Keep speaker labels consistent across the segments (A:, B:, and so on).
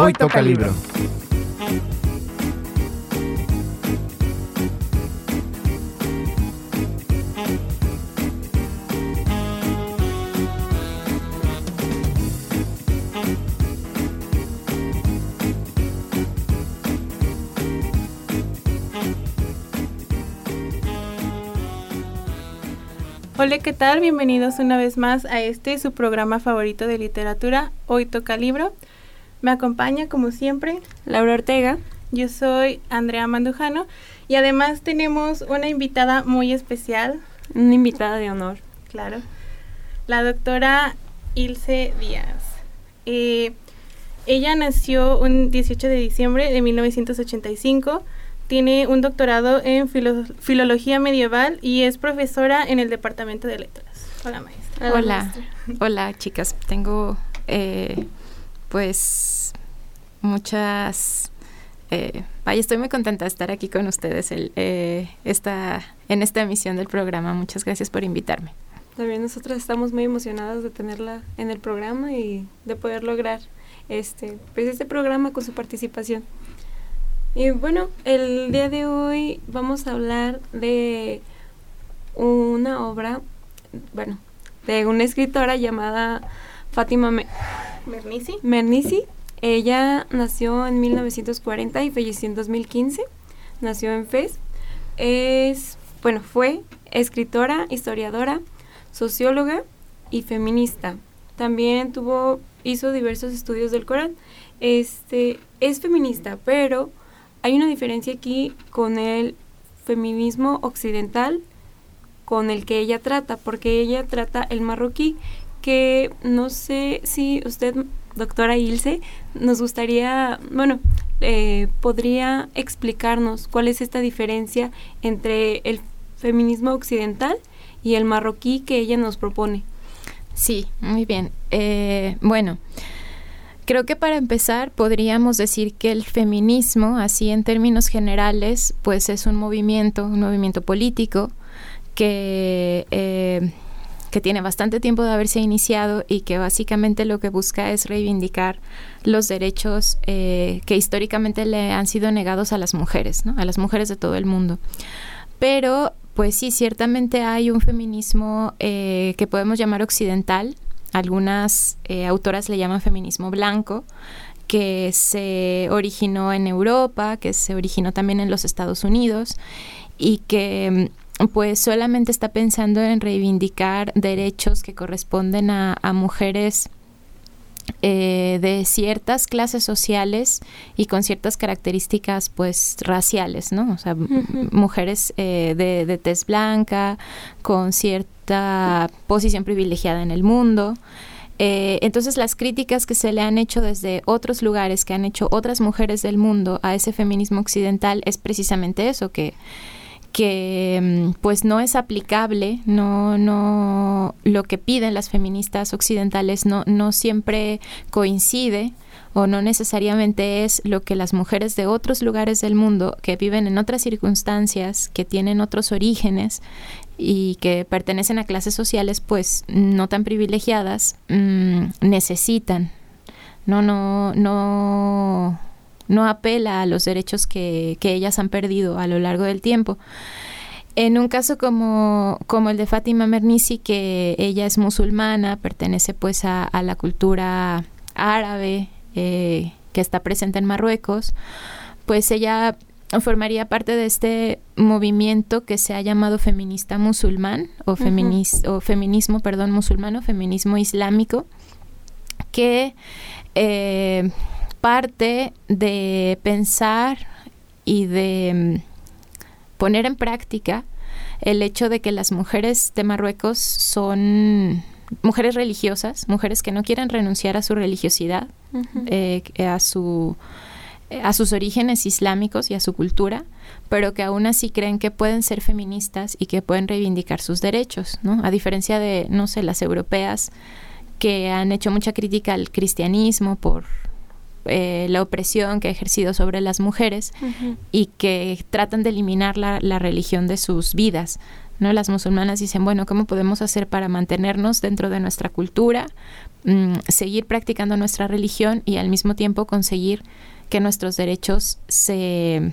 A: Hoy toca libro.
B: Hola, ¿qué tal? Bienvenidos una vez más a este su programa favorito de literatura, Hoy Toca Libro. Me acompaña, como siempre,
C: Laura Ortega.
B: Yo soy Andrea Mandujano y además tenemos una invitada muy especial.
C: Una invitada de honor.
B: Claro. La doctora Ilse Díaz. Eh, ella nació un 18 de diciembre de 1985 tiene un doctorado en filología medieval y es profesora en el Departamento de Letras. Hola, maestra.
D: Hola, hola, chicas. Tengo, eh, pues, muchas... Eh, vaya, estoy muy contenta de estar aquí con ustedes el, eh, esta, en esta emisión del programa. Muchas gracias por invitarme.
C: También nosotras estamos muy emocionadas de tenerla en el programa y de poder lograr este, pues este programa con su participación. Y bueno, el día de hoy vamos a hablar de una obra, bueno, de una escritora llamada Fátima Mernissi. Ella nació en 1940 y falleció en 2015. Nació en Fez. Es, bueno, fue escritora, historiadora, socióloga y feminista. También tuvo, hizo diversos estudios del Corán. Este, es feminista, pero hay una diferencia aquí con el feminismo occidental con el que ella trata, porque ella trata el marroquí, que no sé si usted, doctora Ilse, nos gustaría, bueno, eh, podría explicarnos cuál es esta diferencia entre el feminismo occidental y el marroquí que ella nos propone.
D: Sí, muy bien. Eh, bueno, Creo que para empezar podríamos decir que el feminismo, así en términos generales, pues es un movimiento, un movimiento político que, eh, que tiene bastante tiempo de haberse iniciado y que básicamente lo que busca es reivindicar los derechos eh, que históricamente le han sido negados a las mujeres, a las mujeres de todo el mundo. Pero, pues sí, ciertamente hay un feminismo eh, que podemos llamar occidental, algunas eh, autoras le llaman feminismo blanco, que se originó en Europa, que se originó también en los Estados Unidos y que mm, pues solamente está pensando en reivindicar derechos que corresponden a, mujeres eh, de ciertas clases sociales y con ciertas características pues raciales, ¿no? O sea, mujeres eh, de, de tez blanca, con cierta posición privilegiada en el mundo. Eh, entonces las críticas que se le han hecho desde otros lugares, que han hecho otras mujeres del mundo a ese feminismo occidental, es precisamente eso, que, que mm, pues no es aplicable, no, no, lo que piden las feministas occidentales no, no siempre coincide o no necesariamente es lo que las mujeres de otros lugares del mundo que viven en otras circunstancias, que tienen otros orígenes, y que pertenecen a clases sociales pues no tan privilegiadas mm, necesitan. No no no no apela a los derechos que, que, ellas han perdido a lo largo del tiempo. En un caso como, como el de Fátima Mernissi que ella es musulmana pertenece pues a, a la cultura árabe eh, que está presente en Marruecos pues ella formaría parte de este movimiento que se ha llamado feminista musulmán o, o feminismo, perdón, musulmano, feminismo islámico, que eh, parte de pensar y de mm, poner en práctica el hecho de que las mujeres de Marruecos son mujeres religiosas, mujeres que no quieren renunciar a su religiosidad, eh, a su a sus orígenes islámicos y a su cultura, pero que aún así creen que pueden ser feministas y que pueden reivindicar sus derechos, ¿no? A diferencia de, no sé, las europeas que han hecho mucha crítica al cristianismo por eh, la opresión que ha ejercido sobre las mujeres y que tratan de eliminar la, la religión de sus vidas. ¿no? Las musulmanas dicen, bueno, ¿cómo podemos hacer para mantenernos dentro de nuestra cultura, mm, seguir practicando nuestra religión y al mismo tiempo conseguir que nuestros derechos se,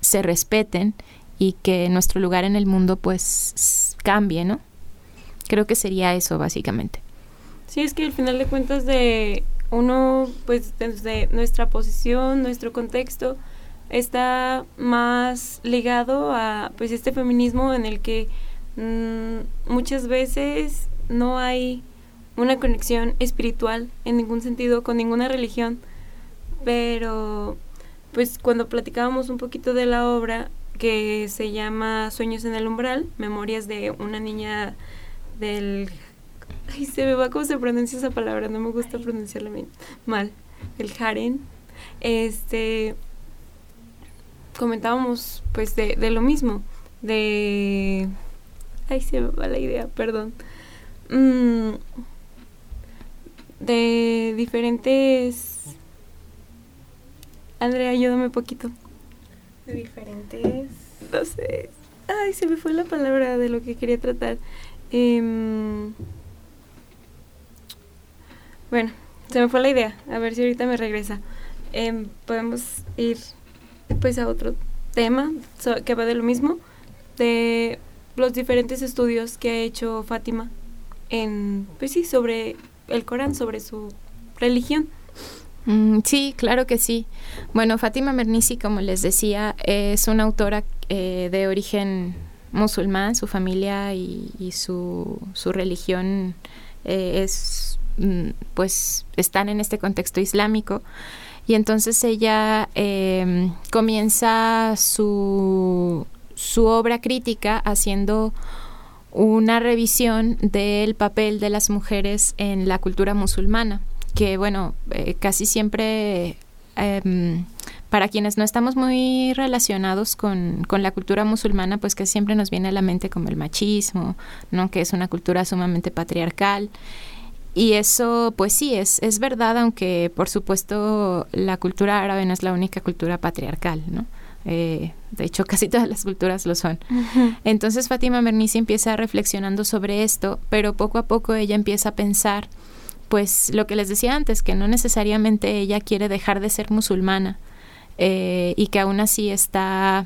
D: se respeten y que nuestro lugar en el mundo pues cambie, ¿no? Creo que sería eso básicamente.
C: Sí, es que al final de cuentas de uno, pues desde nuestra posición, nuestro contexto, está más ligado a pues este feminismo en el que mm, muchas veces no hay una conexión espiritual en ningún sentido con ninguna religión, pero pues cuando platicábamos un poquito de la obra que se llama Sueños en el umbral, memorias de una niña del Ay, se me va cómo se pronuncia esa palabra, no me gusta pronunciarla mal. El harem. Este comentábamos pues de, de lo mismo, de ay se me va la idea, perdón. Mm, de diferentes Andrea, ayúdame un poquito.
B: De diferentes
C: no sé. Ay, se me fue la palabra de lo que quería tratar. Eh, bueno, se me fue la idea. A ver si ahorita me regresa. Em, podemos ir pues a otro tema que va de lo mismo, de los diferentes estudios que ha hecho Fátima en, pues sí, sobre el Corán, sobre su religión.
D: Mm, sí, claro que sí. Bueno, Fátima Mernissi, como les decía, es una autora eh, de origen musulmán, su familia y, su, su, religión eh, es pues están en este contexto islámico. Y entonces ella em, comienza su, su obra crítica haciendo una revisión del papel de las mujeres en la cultura musulmana, que bueno, eh, casi siempre em, para quienes no estamos muy relacionados con, con, la cultura musulmana, pues que siempre nos viene a la mente como el machismo, ¿no? que es una cultura sumamente patriarcal y eso, pues sí, es, es verdad, aunque por supuesto la cultura árabe no es la única cultura patriarcal, ¿no? Eh, de hecho, casi todas las culturas lo son. Entonces Fátima Mernissi empieza reflexionando sobre esto, pero poco a poco ella empieza a pensar, pues lo que les decía antes, que no necesariamente ella quiere dejar de ser musulmana eh, y que aún así está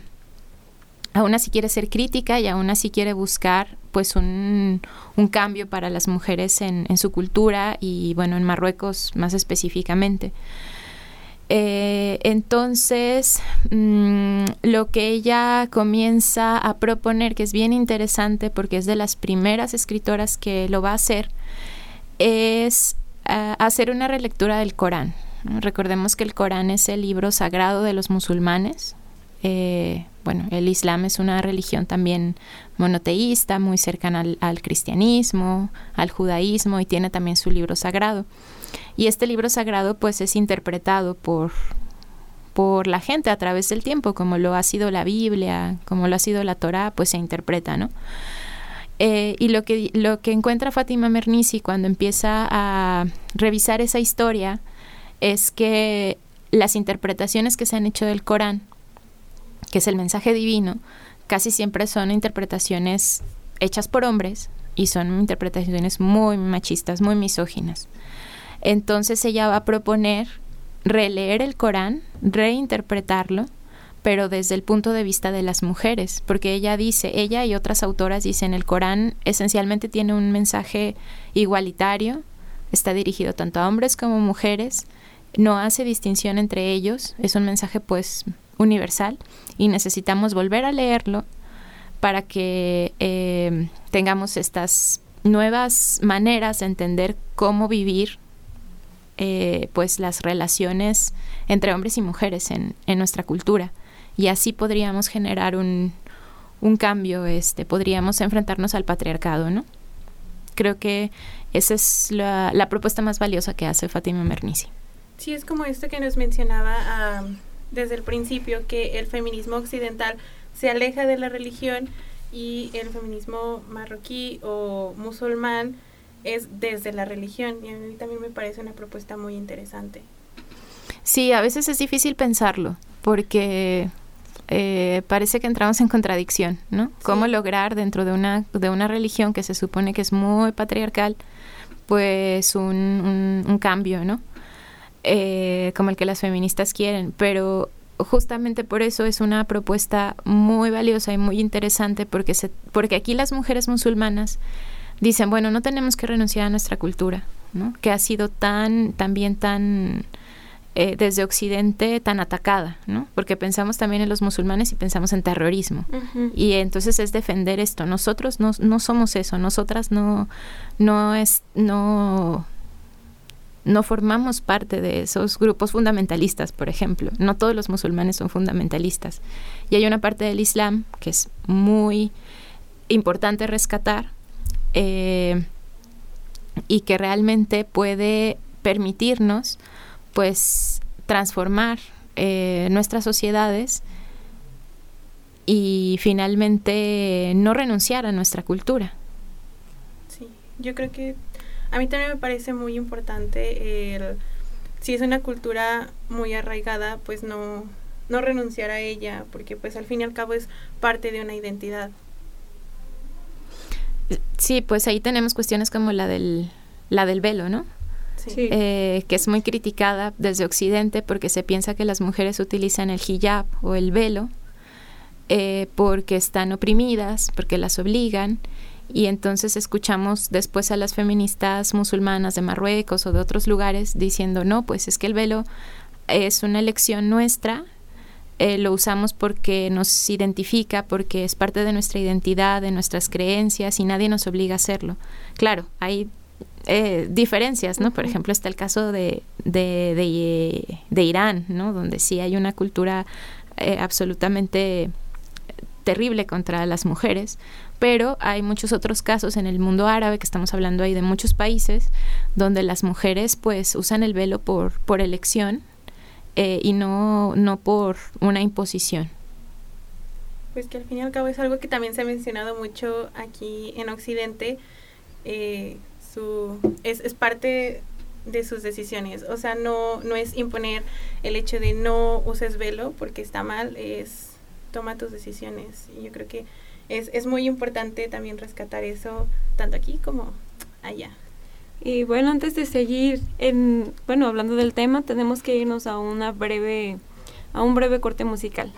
D: aún así quiere ser crítica y aún así quiere buscar pues un, un cambio para las mujeres en, su cultura y bueno en Marruecos más específicamente. Eh, entonces mm, lo que ella comienza a proponer que es bien interesante porque es de las primeras escritoras que lo va a hacer es uh, hacer una relectura del Corán. Recordemos que el Corán es el libro sagrado de los musulmanes eh, bueno, el Islam es una religión también monoteísta, muy cercana al, cristianismo, al judaísmo y tiene también su libro sagrado. Y este libro sagrado pues es interpretado por, por la gente a través del tiempo, como lo ha sido la Biblia, como lo ha sido la Torá, pues se interpreta, ¿no? Eh, y lo que, lo que encuentra Fátima Mernissi cuando empieza a revisar esa historia es que las interpretaciones que se han hecho del Corán que es el mensaje divino, casi siempre son interpretaciones hechas por hombres y son interpretaciones muy machistas, muy misóginas. Entonces ella va a proponer releer el Corán, reinterpretarlo, pero desde el punto de vista de las mujeres, porque ella dice, ella y otras autoras dicen, el Corán esencialmente tiene un mensaje igualitario, está dirigido tanto a hombres como mujeres, no hace distinción entre ellos, es un mensaje pues universal y necesitamos volver a leerlo para que eh, tengamos estas nuevas maneras de entender cómo vivir eh, pues las relaciones entre hombres y mujeres en, en, nuestra cultura. Y así podríamos generar un, un cambio este podríamos enfrentarnos al patriarcado no creo que esa es la, propuesta más valiosa que hace Fátima Mernissi
B: sí es como esto que nos mencionaba desde el principio que el feminismo occidental se aleja de la religión y el feminismo marroquí o musulmán es desde la religión y a mí también me parece una propuesta muy interesante.
D: Sí, a veces es difícil pensarlo porque eh, parece que entramos en contradicción, ¿no? ¿Cómo lograr dentro de una, de una religión que se supone que es muy patriarcal, pues un, un, cambio, ¿no? Eh, como el que las feministas quieren, pero justamente por eso es una propuesta muy valiosa y muy interesante porque, se, porque aquí las mujeres musulmanas dicen, bueno, no tenemos que renunciar a nuestra cultura, ¿no? que ha sido tan, también tan, eh, desde Occidente, tan atacada, ¿no? porque pensamos también en los musulmanes y pensamos en terrorismo. Y entonces es defender esto. Nosotros no, no somos eso, nosotras no, no, es, no, no formamos parte de esos grupos fundamentalistas, por ejemplo. No todos los musulmanes son fundamentalistas. Y hay una parte del Islam que es muy importante rescatar eh, y que realmente puede permitirnos, pues, transformar eh, nuestras sociedades y finalmente no renunciar a nuestra cultura.
B: Sí, yo creo que a mí también me parece muy importante el, si es una cultura muy arraigada, pues no, no renunciar a ella, porque pues al fin y al cabo es parte de una identidad.
D: Sí, pues ahí tenemos cuestiones como la del, la del velo, ¿no? Sí. Eh, que es muy criticada desde Occidente porque se piensa que las mujeres utilizan el hijab o el velo eh, porque están oprimidas, porque las obligan y entonces escuchamos después a las feministas musulmanas de Marruecos o de otros lugares diciendo, no, pues es que el velo es una elección nuestra, eh, lo usamos porque nos identifica, porque es parte de nuestra identidad, de nuestras creencias y nadie nos obliga a hacerlo. Claro, hay eh, diferencias, ¿no? Por ejemplo, está el caso de, de, de, Irán, ¿no? Donde sí hay una cultura eh, absolutamente terrible contra las mujeres, pero hay muchos otros casos en el mundo árabe, que estamos hablando ahí de muchos países, donde las mujeres pues usan el velo por, por elección eh, y no, no por una imposición.
B: Pues que al fin y al cabo es algo que también se ha mencionado mucho aquí en Occidente, eh, su, es, es parte de sus decisiones. O sea, no, no es imponer el hecho de no uses velo porque está mal, es toma tus decisiones. Y yo creo que es, es muy importante también rescatar eso, tanto aquí como allá.
C: Y bueno, antes de seguir en, bueno, hablando del tema, tenemos que irnos a una breve, a un breve corte musical.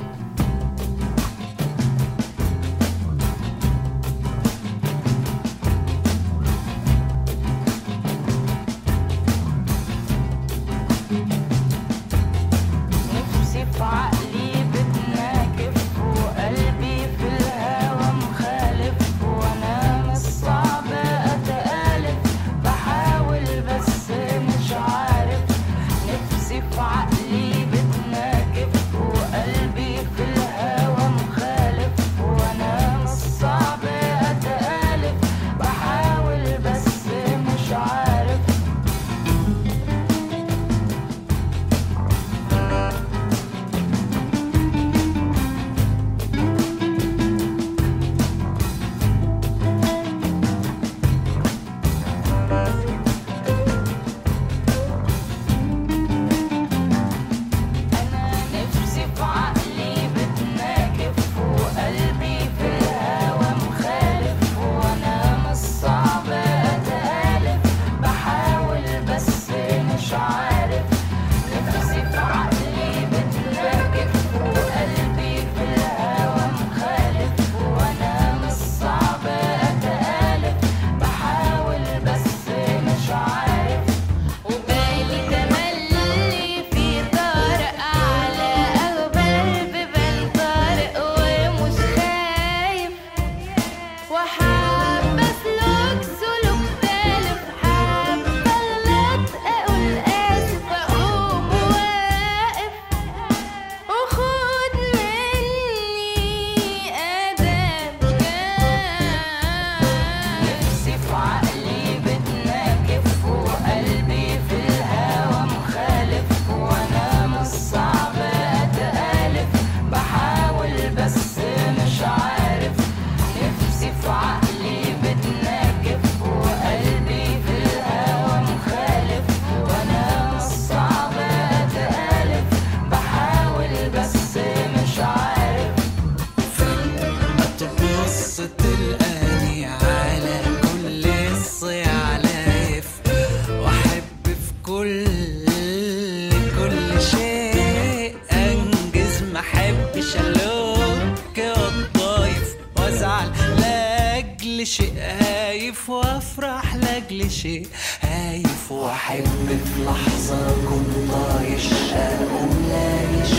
A: شيء هايف وأفرح لأجل شيء. هايف واحب في لحظة اكون طايش اقوم لايش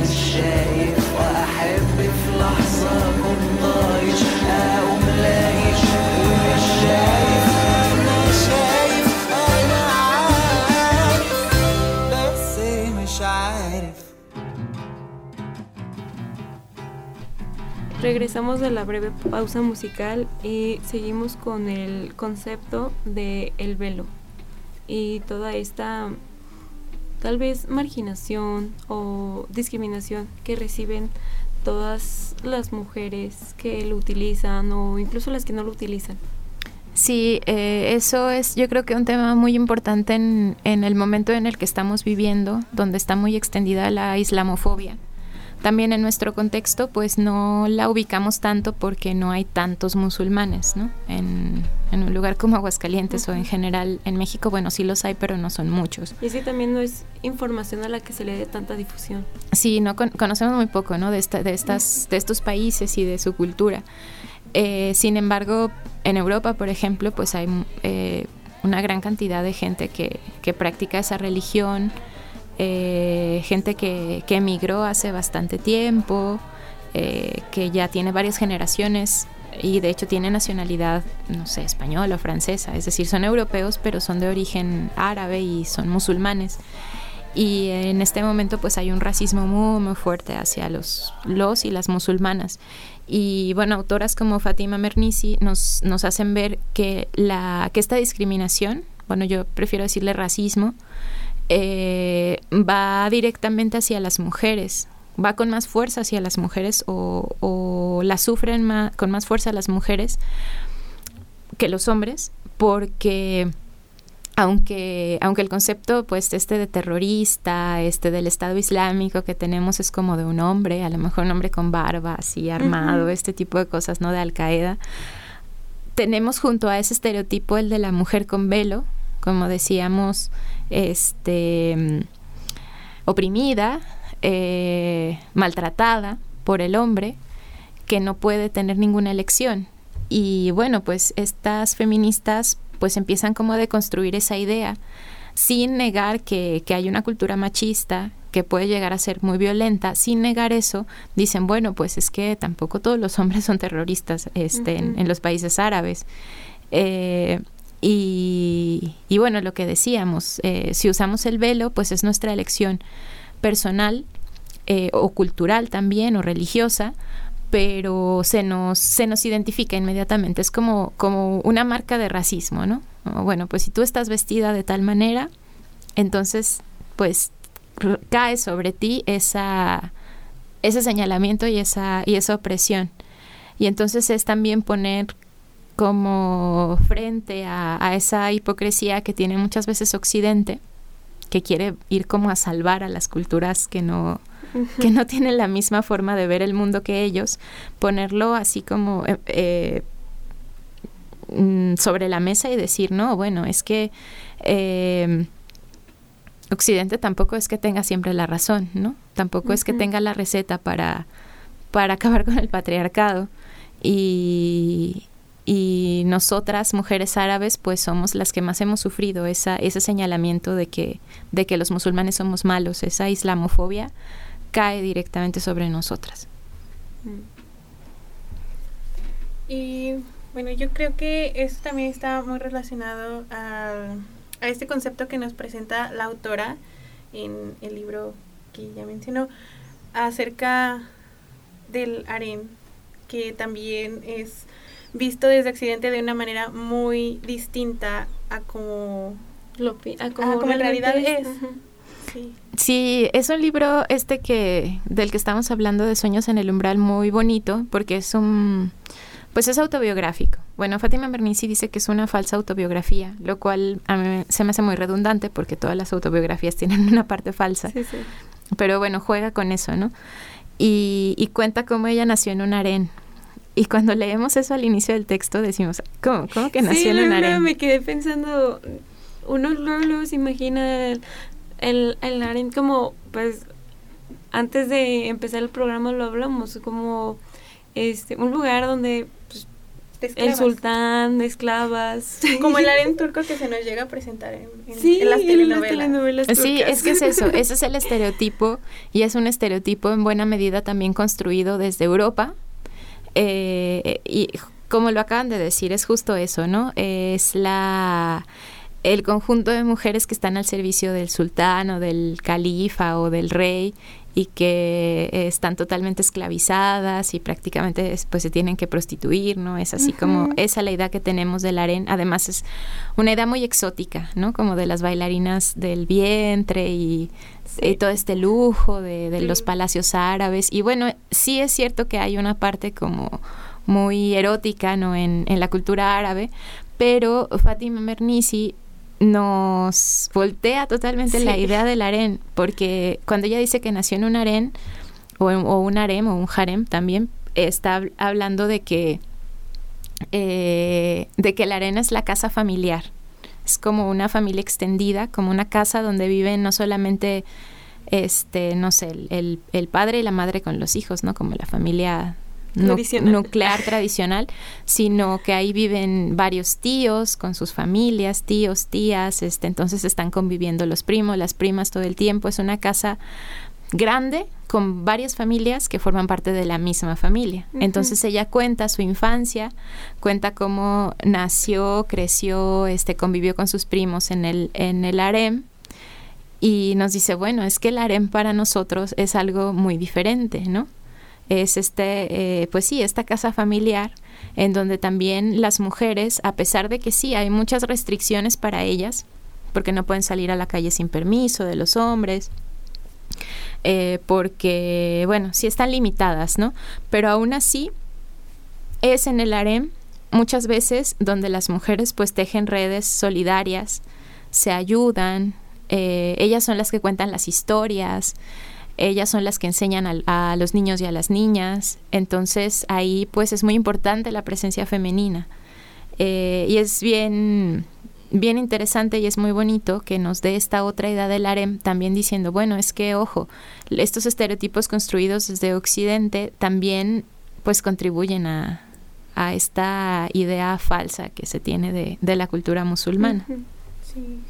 A: مش شايف. وأحب في لحظة اكون طايش اقوم لايش مش شايف.
C: Regresamos de la breve pausa musical y seguimos con el concepto de el velo y toda esta tal vez marginación o discriminación que reciben todas las mujeres que lo utilizan o incluso las que no lo utilizan.
D: Sí, eh, eso es yo creo que un tema muy importante en, en el momento en el que estamos viviendo, donde está muy extendida la islamofobia. También en nuestro contexto, pues no la ubicamos tanto porque no hay tantos musulmanes, ¿no? En, en un lugar como Aguascalientes o en general en México, bueno, sí los hay, pero no son muchos.
C: Y sí, también no es información a la que se le dé tanta difusión.
D: Sí, no con- conocemos muy poco, ¿no? De, esta, de, estas, de estos países y de su cultura. Eh, sin embargo, en Europa, por ejemplo, pues hay eh, una gran cantidad de gente que, que practica esa religión, eh, gente que, que emigró hace bastante tiempo, eh, que ya tiene varias generaciones y de hecho tiene nacionalidad, no sé, española o francesa, es decir, son europeos pero son de origen árabe y son musulmanes. Y en este momento pues hay un racismo muy, muy fuerte hacia los, los y las musulmanas. Y bueno, autoras como Fatima Mernissi nos, nos hacen ver que, la, que esta discriminación, bueno, yo prefiero decirle racismo, eh, va directamente hacia las mujeres, va con más fuerza hacia las mujeres o, o la sufren ma- con más fuerza las mujeres que los hombres, porque aunque, aunque el concepto pues este de terrorista, este del Estado Islámico que tenemos es como de un hombre, a lo mejor un hombre con barba, así armado, este tipo de cosas, ¿no? De Al Qaeda. Tenemos junto a ese estereotipo el de la mujer con velo, como decíamos, este mm, oprimida, eh, maltratada por el hombre, que no puede tener ninguna elección. Y bueno, pues estas feministas pues empiezan como a deconstruir esa idea sin negar que, que hay una cultura machista que puede llegar a ser muy violenta, sin negar eso, dicen, bueno, pues es que tampoco todos los hombres son terroristas este, en, los países árabes. Eh, y, bueno, lo que decíamos, eh, si usamos el velo, pues es nuestra elección personal eh, o cultural también o religiosa, pero se nos, se nos identifica inmediatamente, es como, como una marca de racismo, ¿no? Bueno, pues si tú estás vestida de tal manera, entonces pues cae sobre ti esa, ese señalamiento y esa, y esa opresión. Y entonces es también poner como frente a, a esa hipocresía que tiene muchas veces Occidente, que quiere ir como a salvar a las culturas que no, que no tienen la misma forma de ver el mundo que ellos, ponerlo así como eh, eh, mm, sobre la mesa y decir, no, bueno, es que eh, Occidente tampoco es que tenga siempre la razón, ¿no? Tampoco es que tenga la receta para, para acabar con el patriarcado. Y, y nosotras, mujeres árabes, pues somos las que más hemos sufrido esa, ese señalamiento de que, de que los musulmanes somos malos, esa islamofobia cae directamente sobre nosotras.
B: Y bueno, yo creo que esto también está muy relacionado a, a este concepto que nos presenta la autora en el libro que ya mencionó acerca del harén, que también es visto desde Occidente de una manera muy distinta a como,
C: Lo pi- ah,
B: Ah, como en realidad es. Sí,
D: Sí, es un libro este que del que estamos hablando de Sueños en el umbral muy bonito porque es un pues es autobiográfico. Bueno, Fátima Mernissi dice que es una falsa autobiografía, lo cual a mí se me hace muy redundante porque todas las autobiografías tienen una parte falsa.
C: Sí, sí.
D: pero bueno, juega con eso, ¿no? Y, y cuenta cómo ella nació en un harén. Y cuando leemos eso al inicio del texto decimos, ¿cómo, cómo que nació
C: sí,
D: en un
C: luego
D: harén?
C: me quedé pensando, uno luego, se imagina el, el, el harén como, pues, antes de empezar el programa lo hablamos, como este un lugar donde pues, El sultán, de esclavas.
B: Como el harén turco que se nos llega a presentar en, en-
C: Sí,
B: en las
C: en
B: telenovelas.
C: telenovelas
D: Sí, es que es eso, ese es el estereotipo y es un estereotipo en buena medida también construido desde Europa eh, y como lo acaban de decir, es justo eso, ¿no? Es la el conjunto de mujeres que están al servicio del sultán o del califa o del rey y que están totalmente esclavizadas y prácticamente pues se tienen que prostituir, ¿no? Es así como esa la idea que tenemos del harén. Además es una idea muy exótica, ¿no? Como de las bailarinas del vientre y,
C: Sí.
D: y todo este lujo de, de los palacios árabes. Y bueno, sí es cierto que hay una parte como muy erótica, ¿no? En, en la cultura árabe, pero Fátima Mernissi nos voltea totalmente la idea del harén, porque cuando ella dice que nació en un harén, o, un harem, o un harem también, está hab- hablando de que, eh, de que el harén es la casa familiar. Es como una familia extendida, como una casa donde viven no solamente, este, no sé, el, el- el padre y la madre con los hijos, ¿no? Como la familia nu- nuclear tradicional, sino que ahí viven varios tíos con sus familias, tíos, tías, este, entonces están conviviendo los primos, las primas todo el tiempo. Es una casa grande con varias familias que forman parte de la misma familia. Entonces ella cuenta su infancia, cuenta cómo nació, creció, este, convivió con sus primos en el, en el harem y nos dice, bueno, es que el harem para nosotros es algo muy diferente, ¿no? Es este, eh, pues sí, esta casa familiar en donde también las mujeres, a pesar de que sí, hay muchas restricciones para ellas, porque no pueden salir a la calle sin permiso de los hombres, eh, porque, bueno, sí están limitadas, ¿no? Pero aún así, es en el harem muchas veces donde las mujeres pues tejen redes solidarias, se ayudan, eh, ellas son las que cuentan las historias, ellas son las que enseñan al- a, los niños y a las niñas, entonces ahí pues es muy importante la presencia femenina. Eh, y es bien, bien interesante y es muy bonito que nos dé esta otra idea del harem también diciendo, bueno, es que, ojo, estos estereotipos construidos desde Occidente también pues contribuyen a, a esta idea falsa que se tiene de, de la cultura musulmana.
B: Sí,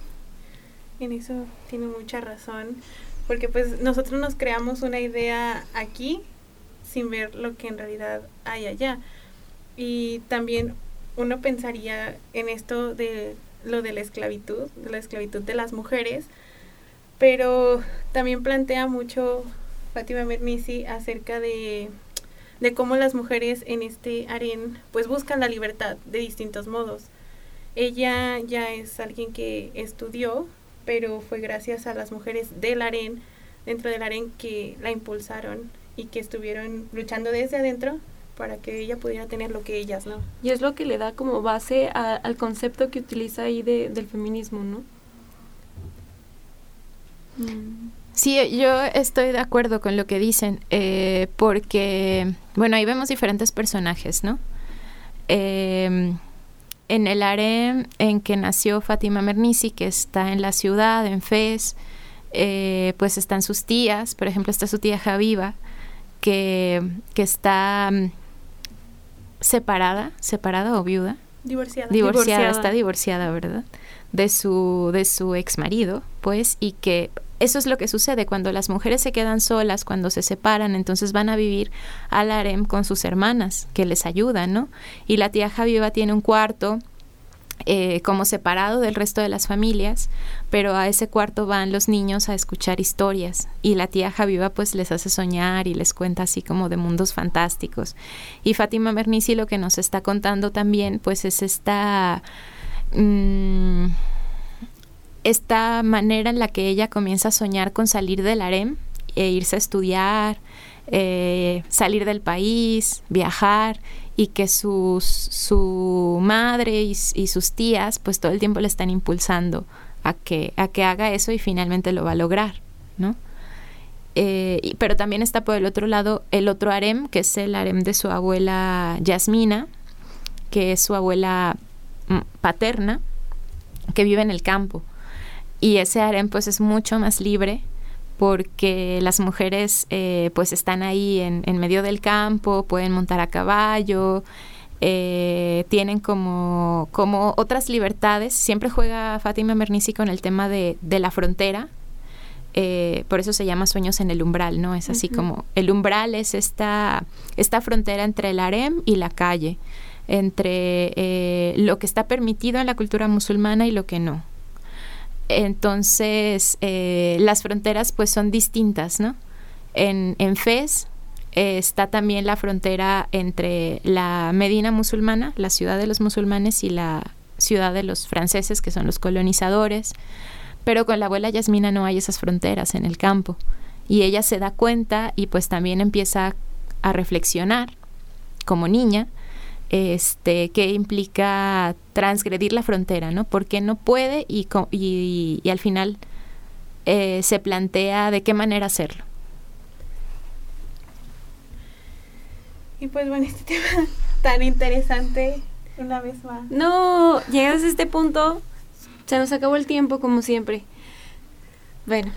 B: en eso tiene mucha razón, porque pues nosotros nos creamos una idea aquí sin ver lo que en realidad hay allá. Y también uno pensaría en esto de lo de la esclavitud, de la esclavitud de las mujeres, pero también plantea mucho Fátima Mernissi acerca de, de cómo las mujeres en este harén pues buscan la libertad de distintos modos. Ella ya es alguien que estudió, pero fue gracias a las mujeres del harén, dentro del harén, que la impulsaron y que estuvieron luchando desde adentro para que ella pudiera tener lo que ellas no.
C: Y es lo que le da como base a- al concepto que utiliza ahí de, del feminismo, ¿no? Mm.
D: Sí, yo estoy de acuerdo con lo que dicen, eh, porque, bueno, ahí vemos diferentes personajes, ¿no? Eh, en el harem en que nació Fátima Mernissi, que está en la ciudad, en Fez, eh, pues están sus tías, por ejemplo, está su tía Javiva, que, que está mm, separada, separada o viuda,
B: Divorciada.
D: divorciada,
C: Divorciada.
D: está divorciada, ¿verdad? De su, de su ex marido, pues, y que eso es lo que sucede cuando las mujeres se quedan solas, cuando se separan, entonces van a vivir al harem con sus hermanas, que les ayudan, ¿no? Y la tía Javiva tiene un cuarto eh, como separado del resto de las familias, pero a ese cuarto van los niños a escuchar historias y la tía Javiva pues les hace soñar y les cuenta así como de mundos fantásticos. Y Fátima Mernissi lo que nos está contando también pues es esta... mm, esta manera en la que ella comienza a soñar con salir del harem e irse a estudiar, eh, salir del país, viajar y que sus, su madre y, sus tías pues todo el tiempo le están impulsando a que, a que haga eso y finalmente lo va a lograr, ¿no? Eh, pero también está por el otro lado el otro harem, que es el harem de su abuela Yasmina, que es su abuela mm, paterna, que vive en el campo. Y ese harem pues es mucho más libre porque las mujeres eh, pues están ahí en, en medio del campo, pueden montar a caballo, eh, tienen como, como otras libertades. Siempre juega Fátima Mernissi con el tema de, de la frontera. Eh, por eso se llama Sueños en el Umbral, ¿no? Es así como el umbral es esta, esta frontera entre el harem y la calle, entre eh, lo que está permitido en la cultura musulmana y lo que no. Entonces, las fronteras pues son distintas, ¿no? En, en Fez eh, está también la frontera entre la Medina musulmana, la ciudad de los musulmanes, y la ciudad de los franceses, que son los colonizadores. Pero con la abuela Yasmina no hay esas fronteras en el campo. Y ella se da cuenta y pues también empieza a reflexionar como niña este, qué implica transgredir la frontera, ¿no? Porque no puede y, y, al final eh, se plantea de qué manera hacerlo.
B: Y pues bueno, este tema tan interesante una vez más.
C: No, llegas a este punto, se nos acabó el tiempo como siempre. Bueno,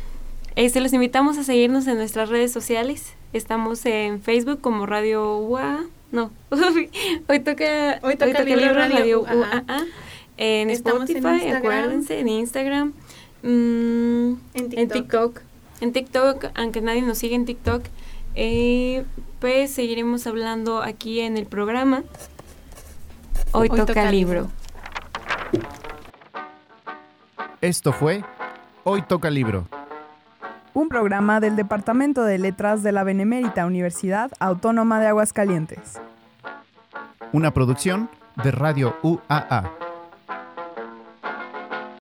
C: este, los invitamos a seguirnos en nuestras redes sociales. Estamos en Facebook como Radio UA. No, hoy toca,
B: hoy toca, libro, Radio,
C: UA. En Spotify, acuérdense, en Instagram, mm, en, TikTok. en TikTok. En TikTok, aunque nadie nos sigue en TikTok. Eh, pues seguiremos hablando aquí en el programa. Hoy, toca, libro.
E: Esto fue Hoy toca libro.
F: Un programa del Departamento de Letras de la Benemérita Universidad Autónoma de Aguascalientes.
E: Una producción de Radio UAA.